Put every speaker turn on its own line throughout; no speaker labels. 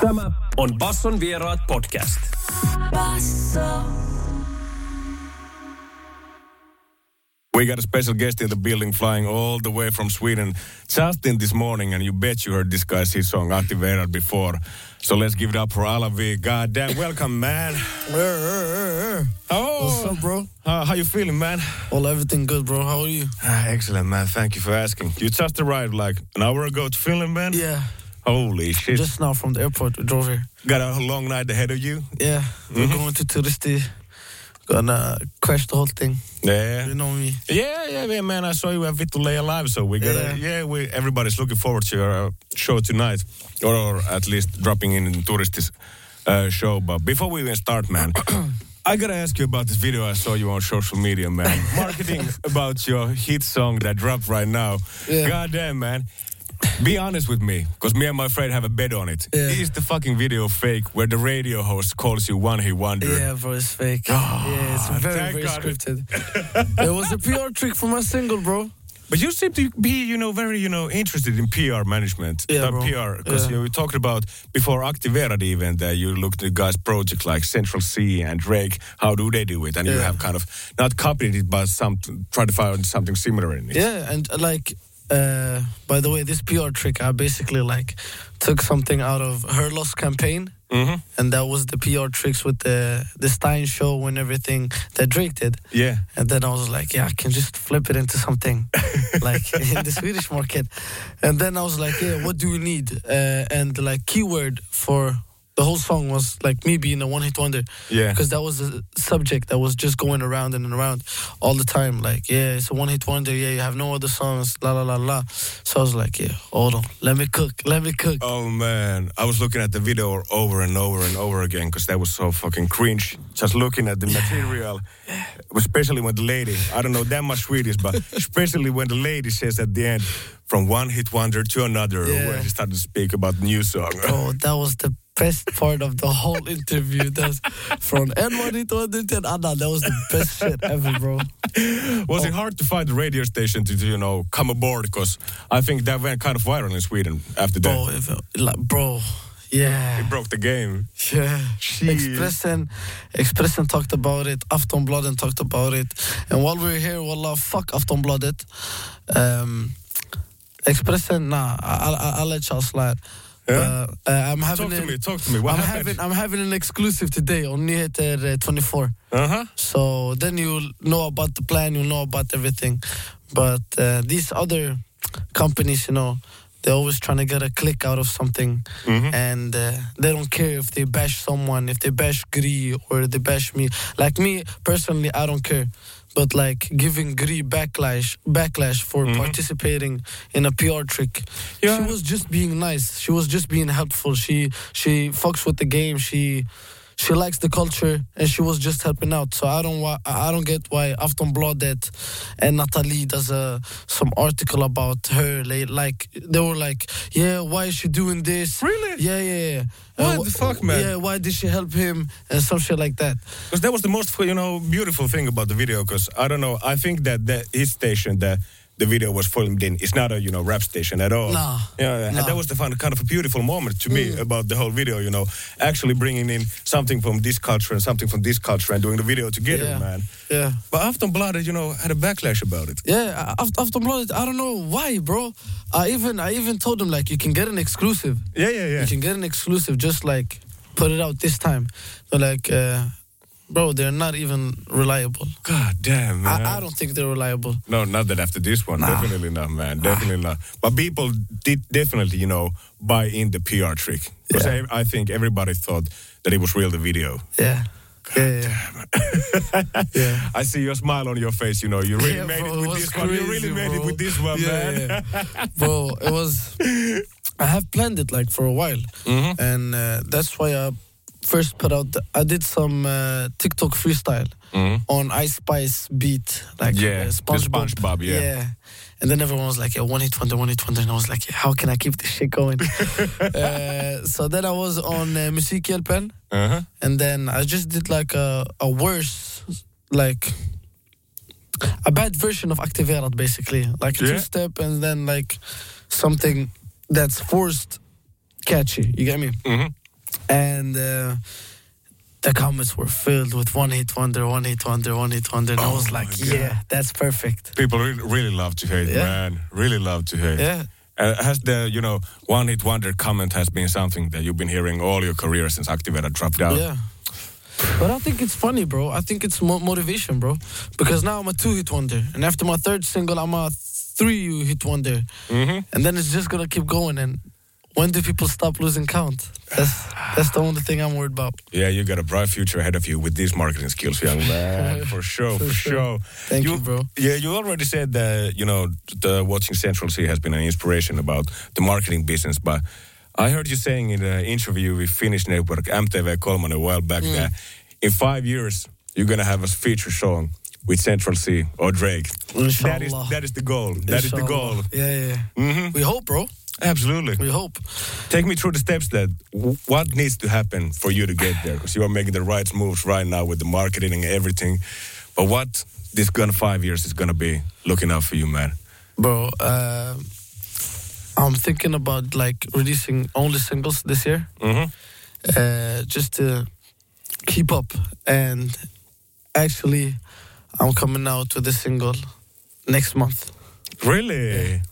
Tämä on Basson vieraat podcast.
Basso.
We got a special guest in the building flying all the way from Sweden just in this morning, and you bet you heard this guy's his song Activated before. So let's give it up for Alawi. God damn, welcome, man. Oh,
What's up, bro?
How, how you feeling, man?
Well, everything good, bro. How are you?
Ah, excellent, man. Thank you for asking. You just arrived like an hour ago to Finland, man?
Yeah,
Holy shit.
just now from the airport, we drove here.
got a long night ahead of you?
Yeah, we're going to Turisti. Gonna crash the whole thing.
Yeah.
You know me.
Yeah, yeah, yeah, man. I saw you at Lay Alive, so we got yeah.
Yeah.
we everybody's looking forward to your uh, show tonight, or, or at least dropping in in Turistis uh, show. But before we even start, man, I gotta ask you about this video I saw you on social media, man. Marketing about your hit song that dropped right now.
Yeah.
God damn, man. Be honest with me, because me and my friend have a bet on it.
Yeah.
Is the fucking video fake where the radio host calls you one he wonder?
Yeah, bro, it's fake. yeah, it's very, very
God.
scripted. it was a PR trick for my single, bro.
But you seem to be, you know, very, you know, interested in PR management.
Yeah, bro.
PR, because
Yeah.
you know, we talked about before Activerad event that you looked at guys' projects like Central Cee and Drake. How do they do it? And you have kind of not copied it, but some try to find something similar in it.
Yeah, and uh, like, uh, by the way, this PR trick, I basically like took something out of Her Loss campaign.
hmm
And that was the PR tricks with the the Stern show and everything that Drake did.
Yeah.
And then I was like, yeah, I can just flip it into something like in the Swedish market. And then I was like, yeah, what do we need? Uh, and like keyword for the whole song was like me being a one hit wonder.
Yeah.
Because that was a subject that was just going around and around all the time. Like, yeah, it's a one hit wonder. Yeah, you have no other songs. La la la la. So I was like, yeah, hold on, let me cook, let me cook.
Oh man, I was looking at the video over and over and over again because that was so fucking cringe. Just looking at the material, especially when the lady, I don't know that much Swedish, but especially when the lady says at the end, from one hit wonder to another,
Yeah.
when she started to speak about the new song.
Oh, that was the best part of the whole interview. That's from en one hit wonder to another. That was the best shit ever, bro.
Was it hard to find the radio station to, you know, come aboard? Because I think that went kind of viral in Sweden after that.
Bro, like, bro, yeah.
It broke the game.
Yeah,
Shit.
Expressen, Expressen talked about it. Aftonbladet talked about it. And while we're here, wallah, fuck Aftonbladet. Um, Expressen, nah, I, I, I'll let y'all slide.
Yeah?
Uh, uh, I'm having
Talk to
an-
me, talk to me. What
I'm
happened?
having I'm having an exclusive today on Nyheter uh, 24.
Uh-huh.
So then you'll know about the plan, you'll know about everything. But uh, these other companies, you know, they're always trying to get a click out of something.
Mhm.
And uh, they don't care if they bash someone, if they bash Gri or they bash me. Like me, personally, I don't care. But like giving Gri backlash, backlash for mm-hmm. participating in a PR trick.
Yeah.
She was just being nice. She was just being helpful. She she fucks with the game. She she likes the culture and she was just helping out. So I don't why I don't get why Aftonbladet and Natalie does a some article about her. Like, like they were like, yeah, why is she doing this?
Really?
Yeah, yeah, yeah.
What
wh-
the fuck, man?
Yeah, why did she help him and some shit like that?
Because that was the most, you know, beautiful thing about the video. Because I don't know, I think that the, his station that the video was filmed in It's not a, you know, rap station at all.
Nah.
Yeah, yeah. and that was the fun, kind of a beautiful moment to me about the whole video. You know, actually bringing in something from this culture and something from this culture and doing the video together,
Yeah.
man.
Yeah.
But Aftonbladet, you know, had a backlash about it.
Yeah, Aft- Aftonbladet, I don't know why, bro. I even I even told him like you can get an exclusive.
Yeah, yeah, yeah.
You can get an exclusive, just like put it out this time. But like, uh, bro, they're not even reliable.
God damn, man.
I, I don't think they're reliable.
No, not that after this one.
Nah.
Definitely not, man. Definitely not. But people did definitely, you know, buy in the PR trick. Because
Yeah.
I, I think everybody thought that it was real, the video.
Yeah. Yeah, yeah. yeah.
I see your smile on your face, you know. You really
Yeah,
made
bro,
it with
was
this one. You really
crazy,
made it with this one,
Yeah,
man.
Bro, it was. I have planned it like for a while,
Mhm.
and uh, that's why I first put out. The, I did some uh, TikTok freestyle
Mhm.
on Ice Spice beat, like
Yeah,
uh, SpongeBob.
SpongeBob, yeah.
And then everyone was like, "Yeah, one hit wonder, one hit wonder," and I was like, yeah, "How can I keep this shit going?" uh, so then I was on uh, Musikhjälpen,
Uh-huh.
and then I just did like a a worse, like a bad version of Activerat, basically, like a
Yeah.
two step, and then like something that's forced catchy. You get me?
Mhm.
And uh, the comments were filled with one hit wonder, one hit wonder, one hit wonder, and I was
Oh
like, yeah, that's perfect.
People really, really love to hate,
Yeah.
man. Really love to hate.
Yeah.
Uh, has the, you know, one hit wonder comment has been something that you've been hearing all your career since Activera dropped out?
Yeah. But I think it's funny, bro. I think it's mo- motivation, bro. Because now I'm a two hit wonder. And after my third single, I'm a three hit wonder.
Mhm.
And then it's just going to keep going. And when do people stop losing count? That's, that's the only thing I'm worried about.
Yeah, you got a bright future ahead of you with these marketing skills, young man. for sure, for,
For
sure.
sure. Thank you, bro.
Yeah, you already said that, you know, the watching Central Cee has been an inspiration about the marketing business, but I heard you saying in an interview with Finnish network MTV Kolman a while back
Mm.
that in five years you're going to have a feature song with Central Cee or Drake. That is,
Inshallah.
that is the goal. That is the goal.
Yeah, yeah.
Mhm.
We hope, bro.
Absolutely.
We hope.
Take me through the steps that what needs to happen for you to get there because you are making the right moves right now with the marketing and everything. But what this gonna five years is gonna be looking out for you, man.
Bro, uh, I'm thinking about like releasing only singles this year.
Mm-hmm.
uh, just to keep up. And actually, I'm coming out with a single next month.
Really?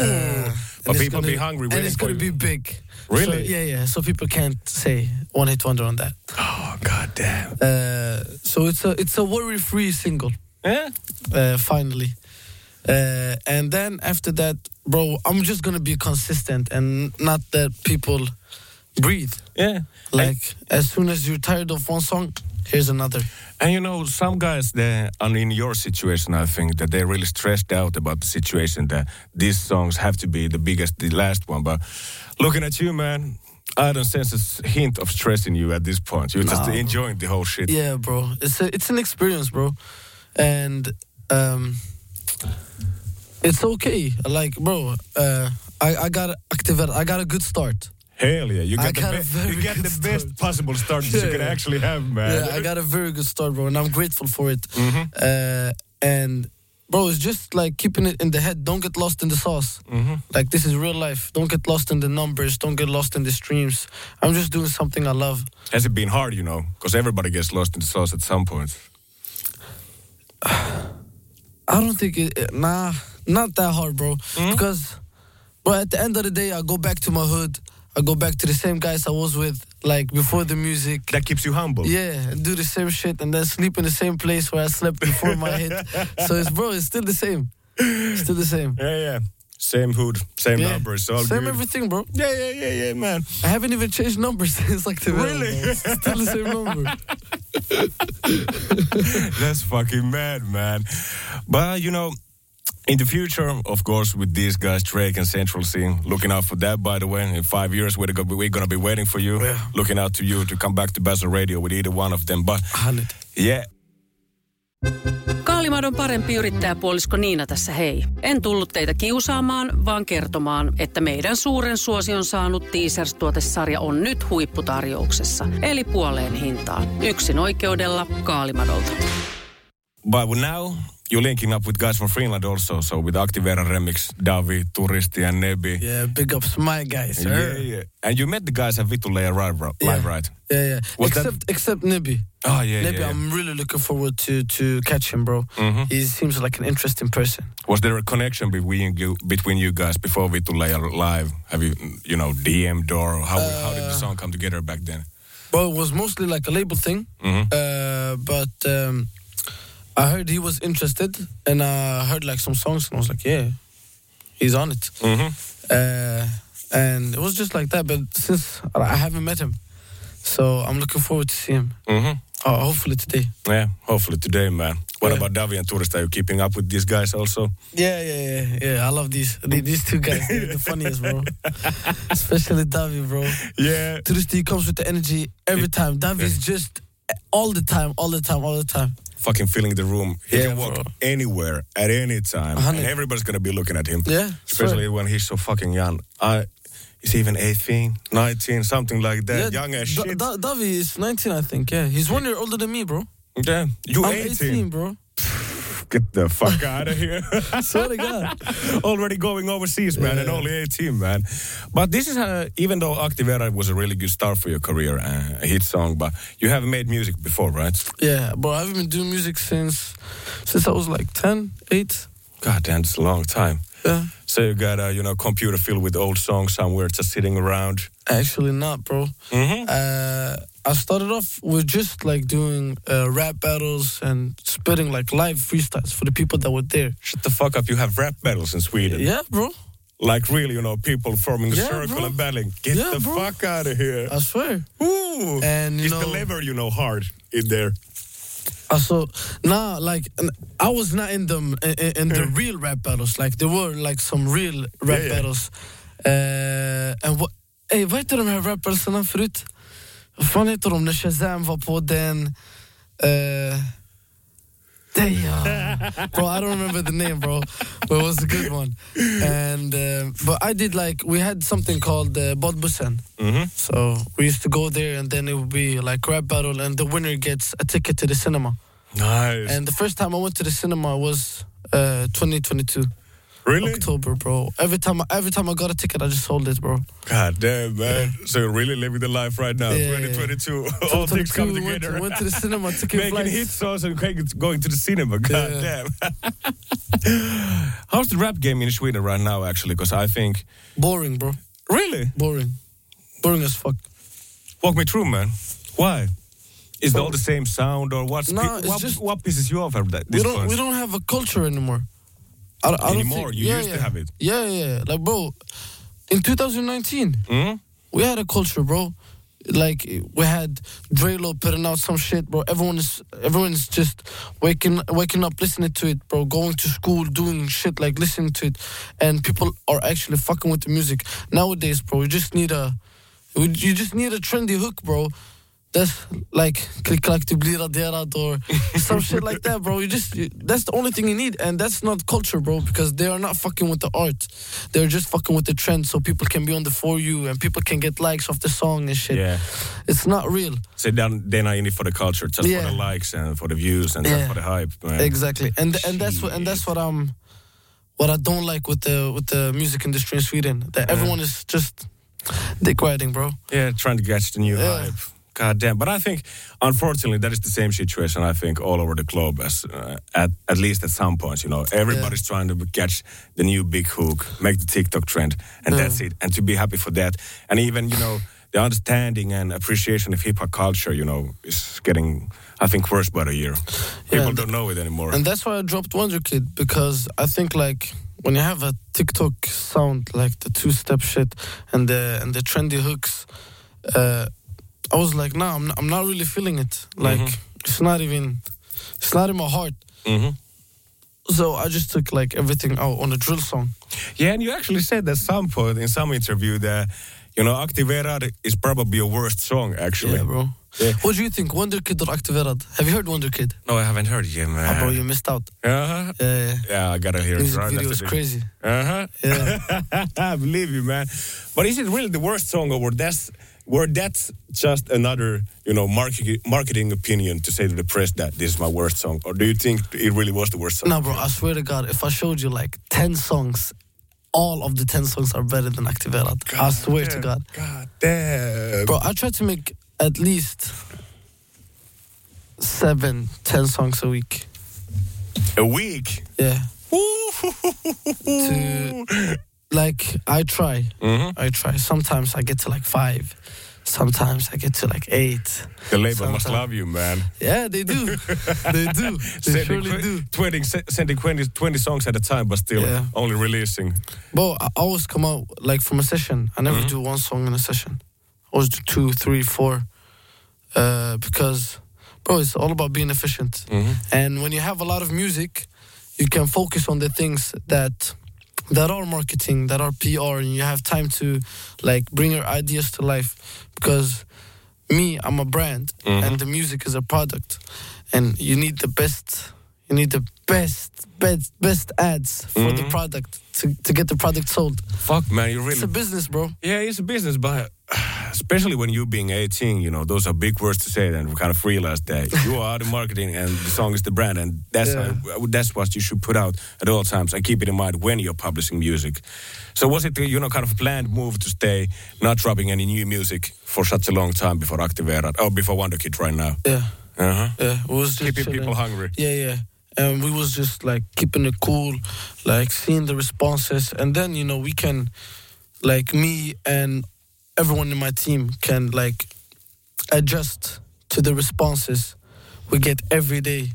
Uh,
but people
gonna-
be hungry
and it's gonna be big.
Really?
So, yeah, yeah. So people can't say one hit wonder on that.
Oh god damn.
Uh, so it's a it's a worry free single.
Yeah.
Uh, finally. Uh, and then after that, bro, I'm just gonna be consistent and not that people breathe.
Yeah.
Like as soon as you're tired of one song, here's another.
And you know, some guys there, and in your situation, I think that they're really stressed out about the situation that these songs have to be the biggest, the last one. But looking at you, man, I don't sense a hint of stress in you at this point. You're just enjoying the whole shit.
Yeah, bro. It's a, it's an experience, bro, and um, it's okay. Like, bro, uh, I I got activated. I got a good start.
Hell yeah, you got the, be- you got the best
start.
possible start that you
Yeah,
can
yeah.
actually have, man.
Yeah, I got a very good start, bro, and I'm grateful for it.
Mm-hmm.
Uh, and bro, it's just like keeping it in the head. Don't get lost in the sauce.
Mm-hmm.
Like this is real life. Don't get lost in the numbers. Don't get lost in the streams. I'm just doing something I love.
Has it been hard, you know? Because everybody gets lost in the sauce at some point.
I don't think it, it- nah, not that hard, bro.
Mm-hmm.
Because, bro, at the end of the day, I go back to my hood. I go back to the same guys I was with, like before the music.
That keeps you humble.
Yeah, and do the same shit, and then sleep in the same place where I slept before my hit. So it's bro, it's still the same. Still the same.
Yeah, yeah. Same hood, same
Yeah.
numbers, all
Same
good.
everything, bro.
Yeah, yeah, yeah, yeah, man.
I haven't even changed numbers since like the
Really?
Still the same number.
That's fucking mad, man. But you know, in the future, of course, with these guys, Drake and Central C, looking out for that. By the way, in five years, we're we're gonna be waiting for you,
Yeah.
looking out to you to come back to Basil Radio with either one of them. But
Hundred.
yeah,
Kaalimadon parempi yrittäjäpuolisko Niina tässä hei. En tullut teitä kiusaamaan, vaan kertomaan, että meidän suuren suosion saanut Teasers-tuotesarja on nyt huipputarjouksessa. Eli puoleen hintaan. Yksin oikeudella Kaalimadolta.
but now you're linking up with guys from Finland also. So with Activera Remix, Davi, Turisti, and Nebi.
Yeah, big ups my guys.
Yeah,
sir.
yeah. And you met the guys at Vitu Leia live,
Yeah.
live, right?
Yeah, yeah.
Was that-
except except Nibby.
Oh yeah,
Nibby,
yeah.
I'm really looking forward to to catch him, bro.
Mhm.
He seems like an interesting person.
Was there a connection between you between you guys before Vitu live? Have you you know DM'd or how how did the song come together back then?
Well, it was mostly like a label thing,
Mhm.
uh, but um, I heard he was interested, and I heard like some songs, and I was like, yeah, he's on it.
Mm-hmm.
Uh, and it was just like that. But since I haven't met him, so I'm looking forward to see him.
Mm-hmm.
Oh, hopefully today.
Yeah, hopefully today, man. What
Yeah.
about Davi and Tourist? Are you keeping up with these guys also?
Yeah, yeah, yeah, yeah. I love these these two guys. They're the funniest, bro. Especially Davi, bro.
Yeah.
Turisti comes with the energy every time. Davi's just all the time, all the time, all the time.
Fucking filling the room. He
Yeah,
can walk
bro.
anywhere at any time,
hundred.
and everybody's gonna be looking at him.
Yeah,
Especially
swear.
when he's so fucking young. I. He's even 18, 19, something like that.
Yeah,
young as
Da-
shit.
Da- Davi is 19, I think. Yeah, he's one year older than me, bro.
yeah, you
I'm
18.
18, bro.
Get the fuck out of here.
Swear to God.
Already going overseas, man, and only 18, man. But this is, uh, even though Activera was a really good start for your career, uh, a hit song, but you have made music before, right?
Yeah, bro, I've been doing music since since I was like 10, 8.
God damn, it's a long time.
Yeah.
So you got a, you know, computer filled with old songs somewhere just sitting around.
Actually, not, bro.
Mm-hmm.
Uh, I started off with just like doing uh, rap battles and spitting like live freestyles for the people that were there.
Shut the fuck up, you have rap battles in Sweden.
Yeah, bro.
Like really, you know, people forming a
Yeah,
circle
bro.
and battling. Get
Yeah,
the
bro.
fuck out of here.
I swear.
Ooh.
And, you
the
know-
lever, you know, hard in there?
Also, nah, like I was not in them in, in- the real rap battles. Like there were like some real rap
Yeah, yeah.
battles. Uh, and what? Ey, vad heter de här rap battlesarna förut? Vad fan heter de när Shazam var på den? Uh, damn. bro, I don't remember the name, bro, but it was a good one. And uh, but I did like we had something called uh, Bodbussen.
Mm-hmm.
So we used to go there, and then it would be like rap battle, and the winner gets a ticket to the cinema.
Nice.
And the first time I went to the cinema was uh, 2022
really?
October, bro. Every time, I, every time I got a ticket, I just sold it, bro.
God damn, man. So you're really living the life right now.
Yeah,
2022. All things
2022,
come
went,
together.
went to the cinema, ticket
Making
flights.
hit songs and going to the cinema. God
Yeah.
damn. How's the rap game in Sweden right now, actually? Because I think.
Boring, bro.
Really?
Boring. Boring as fuck.
Walk me through, man. Why? Is it all the same sound or what's
it's
what,
just-
what pisses you off at that?
We don't,
point?
we don't have a culture anymore. I, I
Anymore?
think-
You
yeah,
used to have it.
Yeah, yeah, yeah. Like, bro, in 2019,
Mhm.
we had a culture, bro. Like we had Drelo putting out some shit, bro. Everyone is everyone is just waking waking up, listening to it, bro. Going to school, doing shit like listening to it, and people are actually fucking with the music nowadays, bro. You just need a you just need a trendy hook, bro. That's like click clack to bli raderad or some shit like that, bro. You just you, that's the only thing you need, and that's not culture, bro. Because they are not fucking with the art. They're just fucking with the trend, so people can be on the for you and people can get likes off the song and shit.
Yeah.
It's not real.
So they're, they're not in it for the culture, just
Yeah.
for the likes and for the views and
Yeah.
for the hype, man.
Exactly, and and that's what and that's what I'm, what I don't like with the with the music industry in Sweden. That everyone is just dick riding, bro.
Yeah, trying to catch the new
Yeah.
hype. God damn. But I think, unfortunately, that is the same situation, I think, all over the globe, as uh, at, at least at some points, you know. Everybody's trying to catch the new big hook, make the TikTok trend, and
Yeah.
that's it. And to be happy for that. And even, you know, the understanding and appreciation of hip hop culture, you know, is getting, I think, worse by the year. People don't know it anymore.
And that's why I dropped Wonder Kid because I think like when you have a TikTok sound like the two step shit and the and the trendy hooks, uh, I was like, nah, I'm not, I'm not really feeling it. Like it's not even, it's not in my heart.
Mhm.
So I just took like everything out on a drill song.
Yeah, and you actually said at some point in some interview that, you know, Activera is probably your worst song, actually.
Yeah, bro.
Yeah.
What do you think, Wonder Kid or Activerad? Have you heard Wonder Kid?
No, I haven't heard it yet, man.
Oh, bro, you missed out.
Uh-huh.
Yeah, yeah.
Yeah, I gotta hear
Music
it. Right
video is crazy.
Uh-huh.
Yeah.
I believe you, man. But is it really the worst song, or that's where that's just another, you know, marketing marketing opinion to say to the press that this is my worst song, or do you think it really was the worst song?
No, bro, I swear to God, if I showed you like 10 songs, all of the 10 songs are better than Activerad. I swear to God.
God damn.
Bro, I try to make at least seven, ten songs a week.
A week.
Yeah. To, like, I try.
Mhm.
I try. Sometimes I get to like five. Sometimes I get to like eight.
The label must love you, man.
Yeah, they do. they do. They
Sending
surely
tw-
do.
20, sending 20, 20 songs at a time, but still
Yeah.
only releasing.
Bro, I always come out like from a session. I never do one song in a session. I always do two, three, four. Uh, because, bro, it's all about being efficient. And when you have a lot of music, you can focus on the things that that are marketing, that are PR, and you have time to like bring your ideas to life. Because me, I'm a brand, mm-hmm. and the music is a product, and you need the best. You need the best, best, best ads for the
Mhm.
product to, to get the product sold.
Fuck, man, you really.
It's a business, bro.
Yeah, it's a business, but especially when you being 18, you know, those are big words to say and we kind of realize that you are the marketing and the song is the brand and that's
Yeah.
how- that's what you should put out at all times and keep it in mind when you're publishing music. So was it, you know, kind of planned move to stay not dropping any new music for such a long time before Activera, or before Wonder Kid right now?
Yeah,
Uh-huh.
yeah. It was
Keeping people hungry.
Yeah, yeah. And we was just like keeping it cool, like seeing the responses, and then you know we can, like me and everyone in my team can like adjust to the responses we get every day,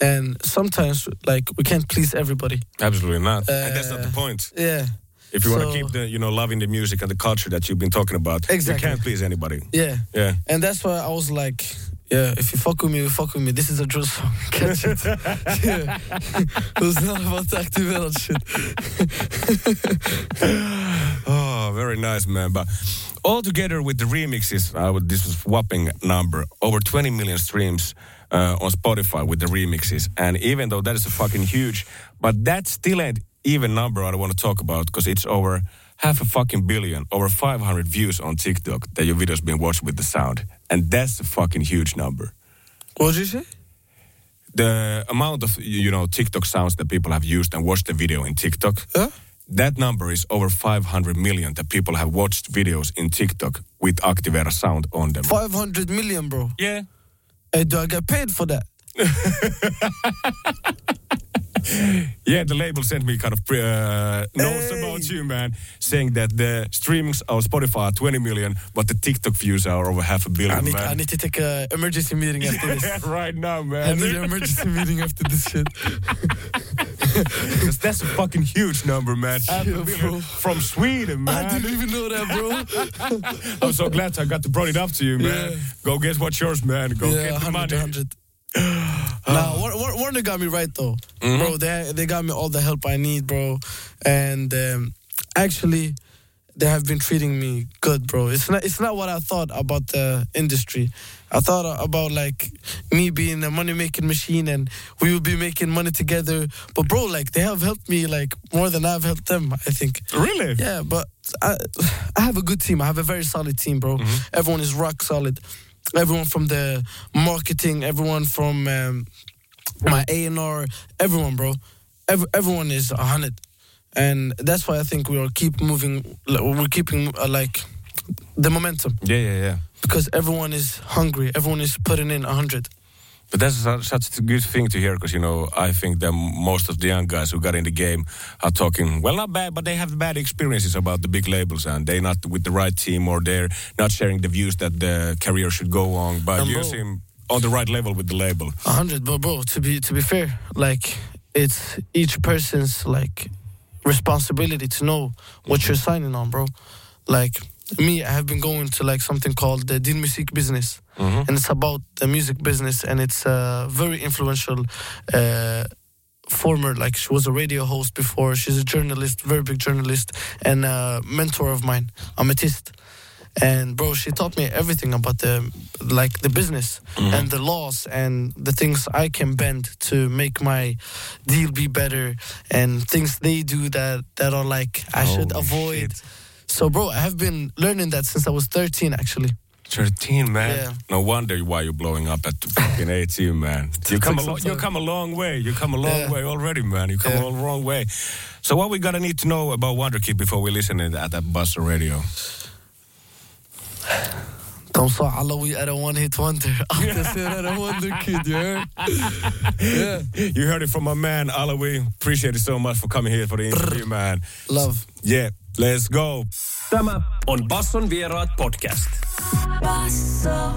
and sometimes like we can't please everybody.
Absolutely not. and that's not the
Uh,
point.
Yeah,
If you want to keep the, you know, loving the music and the culture that you've been talking about,
Exactly.
you can't please anybody.
yeah.
Yeah.
And that's why I was like, yeah, if you fuck with me, you fuck with me. This is a drill song. Catch it. yeah. It was not about the Activera shit.
Oh, very nice, man. But all together with the remixes, uh, this was whopping number, over 20 million streams uh, on Spotify with the remixes. And even though that is a fucking huge, but that still ain't even number I want to talk about because it's over half a fucking billion, over 500 views on TikTok that your video's been watched with the sound. And that's a fucking huge number.
What did you say?
The amount of, you know, TikTok sounds that people have used and watched the video in TikTok,
Huh?
that number is over 500 million that people have watched videos in TikTok with Activera sound on them.
500 million, bro.
Yeah.
Hey, do I get paid for that?
Yeah, the label sent me kind of uh, notes
Hey.
about you, man, saying that the streamings on Spotify are 20 million, but the TikTok views are over half a billion,
I need,
man.
I need to take a emergency meeting after
yeah,
this.
right now, man.
I need an emergency meeting after this shit.
Because that's a fucking huge number, man.
Yeah,
from Sweden, man.
I didn't even know that, bro.
I'm so glad I got to brought it up to you, man.
Yeah.
Go guess what's yours, man. Go
yeah,
get the
100,
money.
100. nah, War- War- Warner got me right though,
Mm-hmm.
bro. They they got me all the help I need, bro. And um, actually, they have been treating me good, bro. It's not it's not what I thought about the industry. I thought about like me being a money making machine and we would be making money together. But bro, like they have helped me like more than I've helped them. I think.
Really?
Yeah, but I, I have a good team. I have a very solid team, bro. Everyone is rock solid. Everyone from the marketing, everyone from um, my A and R, everyone, bro. Every, everyone is a hundred, and that's why I think we are keep moving. We're keeping uh, like the momentum
Yeah, yeah, yeah.
because everyone is hungry. Everyone is putting in a hundred.
But that's such a good thing to hear because, you know, I think that most of the young guys who got in the game are talking, well, not bad, but they have bad experiences about the big labels and they're not with the right team or they're not sharing the views that the career should go on. But you seem on the right level with the label.
A hundred, but bro, to be to be fair, like it's each person's like responsibility to know what mm-hmm. you're signing on, bro. Like me, I have been going to like something called the Din Music Business, mm-hmm. and it's about the music business, and it's a very influential. Uh, former like she was a radio host before. She's a journalist very big journalist and a mentor of mine. Amethyst and bro she taught me everything about the like the business mm-hmm. and the laws and the things i can bend to make my deal be better and things they do that that are like i should avoid.
shit.
So bro i have been learning that since i was 13 actually
13, man.
Yeah.
No wonder why you're blowing up at fucking 18, man. You come, a lo- you come a long way. You come a long
Yeah.
way already, man. You come
Yeah.
a long way. So what we gotta need to know about Wonder Kid before we listen at that Buster Radio?
Don't saw Alawi at a one hit wonder. After said at a wonder kid, you heard? Yeah.
You heard it from my man, Alawi. Appreciate it so much for coming here for the interview, man.
Love.
Yeah, let's go.
Tämä on Basson vieraat podcast.
Basso,